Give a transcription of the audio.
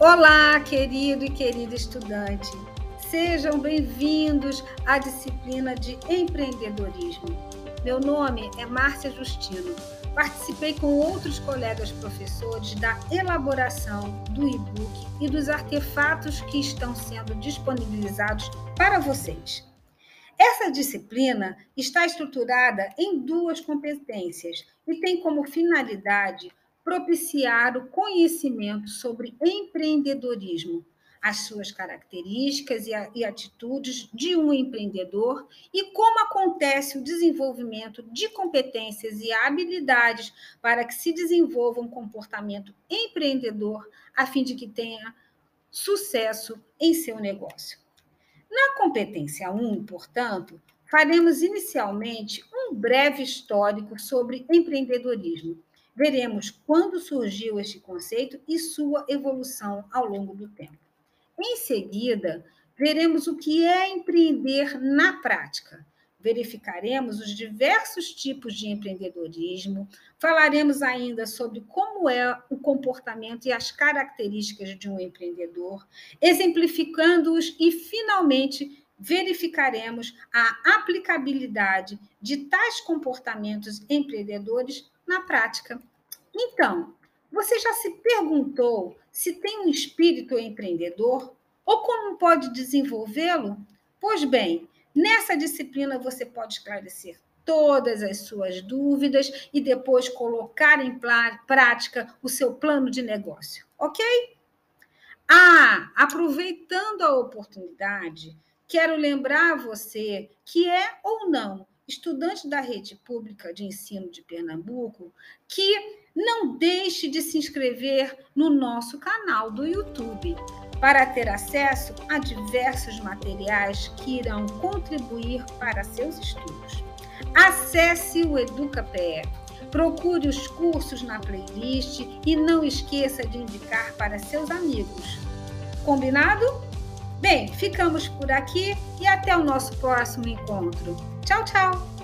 Olá, querido e querida estudante. Sejam bem-vindos à disciplina de empreendedorismo. Meu nome é Márcia Justino. Participei com outros colegas professores da elaboração do e-book e dos artefatos que estão sendo disponibilizados para vocês. Essa disciplina está estruturada em duas competências e tem como finalidade propiciar o conhecimento sobre empreendedorismo, as suas características e, atitudes de um empreendedor e como acontece o desenvolvimento de competências e habilidades para que se desenvolva um comportamento empreendedor a fim de que tenha sucesso em seu negócio. Na competência 1, portanto, faremos inicialmente um breve histórico sobre empreendedorismo veremos quando surgiu este conceito e sua evolução ao longo do tempo. Em seguida, veremos o que é empreender na prática. Verificaremos os diversos tipos de empreendedorismo, falaremos ainda sobre como é o comportamento e as características de um empreendedor, exemplificando-os e, finalmente, verificaremos a aplicabilidade de tais comportamentos empreendedores na prática. Então, você já se perguntou se tem um espírito empreendedor ou como pode desenvolvê-lo? Pois bem, nessa disciplina você pode esclarecer todas as suas dúvidas e depois colocar em prática o seu plano de negócio, ok? Ah, aproveitando a oportunidade, quero lembrar você que é ou não estudante da rede pública de ensino de Pernambuco, que não deixe de se inscrever no nosso canal do YouTube para ter acesso a diversos materiais que irão contribuir para seus estudos. Acesse o EducaPE, procure os cursos na playlist e não esqueça de indicar para seus amigos. Combinado? Bem, ficamos por aqui e até o nosso próximo encontro. Tchau, tchau!